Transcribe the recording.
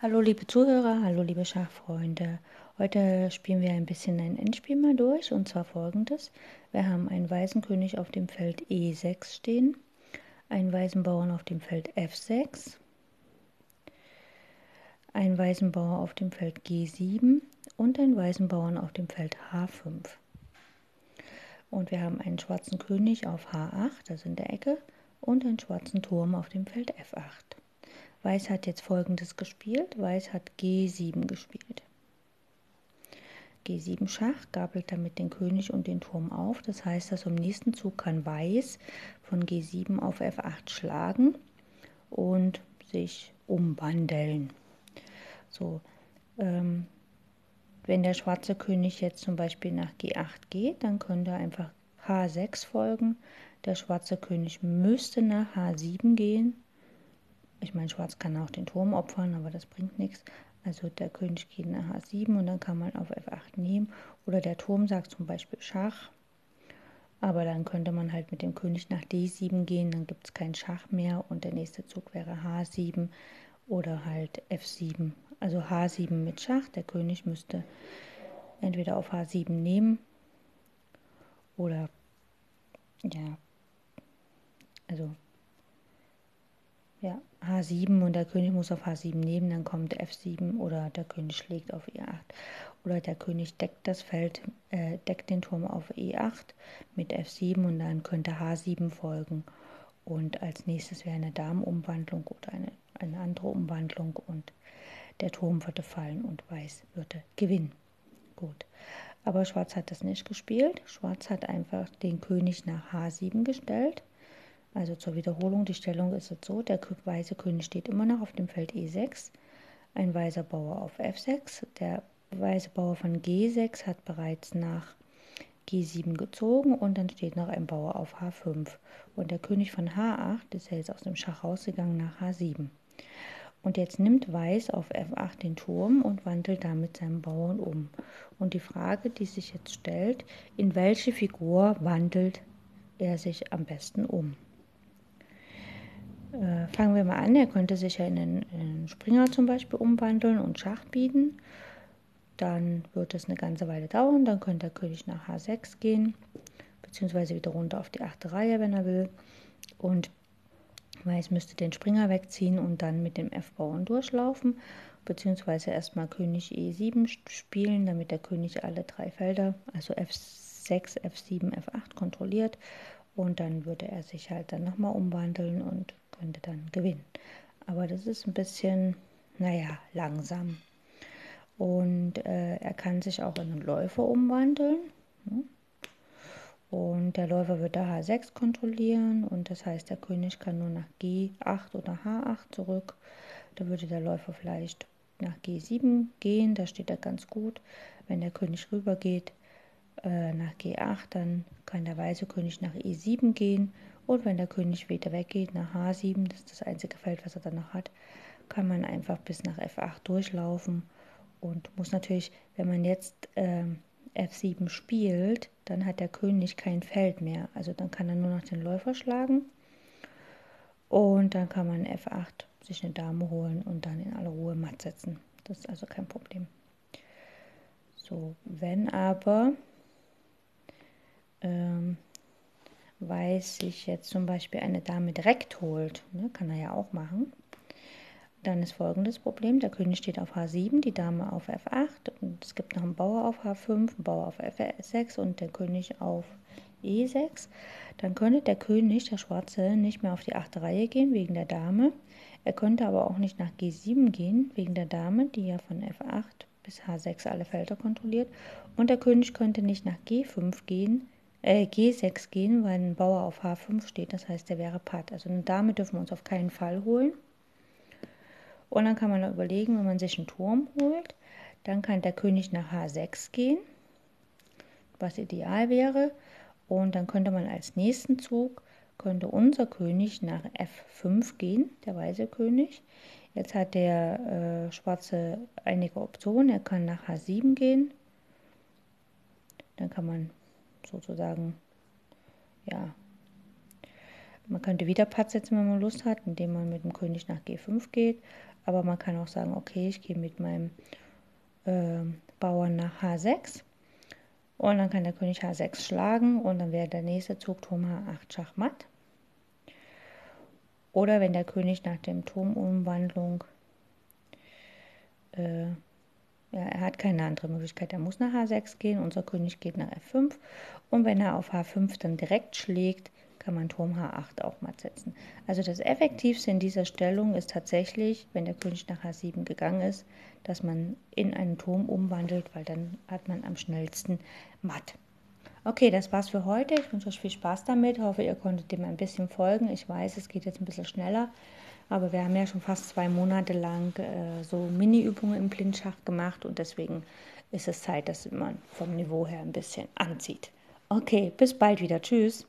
Hallo liebe Zuhörer, hallo liebe Schachfreunde. Heute spielen wir ein bisschen ein Endspiel mal durch und zwar folgendes. Wir haben einen weißen König auf dem Feld E6 stehen, einen weißen Bauern auf dem Feld F6, einen weißen Bauern auf dem Feld G7 und einen weißen Bauern auf dem Feld H5. Und wir haben einen schwarzen König auf H8, also in der Ecke, und einen schwarzen Turm auf dem Feld F8. Weiß hat jetzt folgendes gespielt. Weiß hat G7 gespielt. G7 Schach, gabelt damit den König und den Turm auf. Das heißt, dass im nächsten Zug kann Weiß von G7 auf F8 schlagen und sich umwandeln. So, ähm, wenn der schwarze König jetzt zum Beispiel nach G8 geht, dann könnte einfach H6 folgen. Der schwarze König müsste nach H7 gehen ich meine, Schwarz kann auch den Turm opfern, aber das bringt nichts. Also der König geht nach H7 und dann kann man auf F8 nehmen. Oder der Turm sagt zum Beispiel Schach. Aber dann könnte man halt mit dem König nach D7 gehen, dann gibt es keinen Schach mehr und der nächste Zug wäre H7 oder halt F7. Also H7 mit Schach, der König müsste entweder auf H7 nehmen oder ja, also ja, H7 und der König muss auf H7 nehmen, dann kommt F7 oder der König schlägt auf E8 oder der König deckt das Feld, äh, deckt den Turm auf E8 mit F7 und dann könnte H7 folgen und als nächstes wäre eine Damenumwandlung oder eine, eine andere Umwandlung und der Turm würde fallen und Weiß würde gewinnen. Gut, aber Schwarz hat das nicht gespielt. Schwarz hat einfach den König nach H7 gestellt also zur Wiederholung, die Stellung ist jetzt so, der weiße König steht immer noch auf dem Feld E6, ein weißer Bauer auf F6, der weiße Bauer von G6 hat bereits nach G7 gezogen und dann steht noch ein Bauer auf H5 und der König von H8 ist ja jetzt aus dem Schach rausgegangen nach H7. Und jetzt nimmt Weiß auf F8 den Turm und wandelt damit seinen Bauern um. Und die Frage, die sich jetzt stellt, in welche Figur wandelt er sich am besten um? Äh, fangen wir mal an, er könnte sich ja in einen, in einen Springer zum Beispiel umwandeln und Schach bieten. Dann wird es eine ganze Weile dauern, dann könnte der König nach H6 gehen, beziehungsweise wieder runter auf die achte Reihe, wenn er will. Und Weiß müsste den Springer wegziehen und dann mit dem F-Bauern durchlaufen, beziehungsweise erstmal König E7 spielen, damit der König alle drei Felder, also F6, F7, F8 kontrolliert. Und dann würde er sich halt dann nochmal umwandeln und könnte dann gewinnen. Aber das ist ein bisschen, naja, langsam. Und äh, er kann sich auch in einen Läufer umwandeln. Ne? Und der Läufer wird da H6 kontrollieren und das heißt, der König kann nur nach G8 oder H8 zurück. Da würde der Läufer vielleicht nach G7 gehen, da steht er ganz gut. Wenn der König rüber geht äh, nach G8, dann kann der weiße König nach E7 gehen und wenn der König wieder weggeht nach H7, das ist das einzige Feld, was er dann noch hat, kann man einfach bis nach F8 durchlaufen und muss natürlich, wenn man jetzt äh, F7 spielt, dann hat der König kein Feld mehr. Also dann kann er nur noch den Läufer schlagen und dann kann man F8 sich eine Dame holen und dann in aller Ruhe matt setzen. Das ist also kein Problem. So, wenn aber ähm, Weiß sich jetzt zum Beispiel eine Dame direkt holt, ne, kann er ja auch machen, dann ist folgendes Problem. Der König steht auf H7, die Dame auf F8 und es gibt noch einen Bauer auf H5, einen Bauer auf F6 und der König auf E6. Dann könnte der König, der Schwarze, nicht mehr auf die achte Reihe gehen wegen der Dame. Er könnte aber auch nicht nach G7 gehen wegen der Dame, die ja von F8 bis H6 alle Felder kontrolliert. Und der König könnte nicht nach G5 gehen äh, G6 gehen, weil ein Bauer auf H5 steht. Das heißt, der wäre Patt. Also eine Dame dürfen wir uns auf keinen Fall holen. Und dann kann man überlegen, wenn man sich einen Turm holt, dann kann der König nach H6 gehen, was ideal wäre. Und dann könnte man als nächsten Zug, könnte unser König nach F5 gehen, der weiße König. Jetzt hat der äh, Schwarze einige Optionen. Er kann nach H7 gehen. Dann kann man sozusagen, ja, man könnte wieder Patt setzen, wenn man Lust hat, indem man mit dem König nach G5 geht. aber man kann auch sagen, okay, ich gehe mit meinem äh, Bauern nach H6 und dann kann der König H6 schlagen und dann wäre der nächste Zug Turm H8 Schachmatt. Oder wenn der König nach dem Turmumwandlung, äh, ja, er hat keine andere Möglichkeit, er muss nach H6 gehen, unser König geht nach F5 und wenn er auf H5 dann direkt schlägt, kann man Turm H8 auch matt setzen. Also das Effektivste in dieser Stellung ist tatsächlich, wenn der König nach H7 gegangen ist, dass man in einen Turm umwandelt, weil dann hat man am schnellsten matt. Okay, das war's für heute. Ich wünsche euch viel Spaß damit. Ich hoffe, ihr konntet dem ein bisschen folgen. Ich weiß, es geht jetzt ein bisschen schneller, aber wir haben ja schon fast zwei Monate lang äh, so Mini-Übungen im Blindschach gemacht und deswegen ist es Zeit, dass man vom Niveau her ein bisschen anzieht. Okay, bis bald wieder. Tschüss.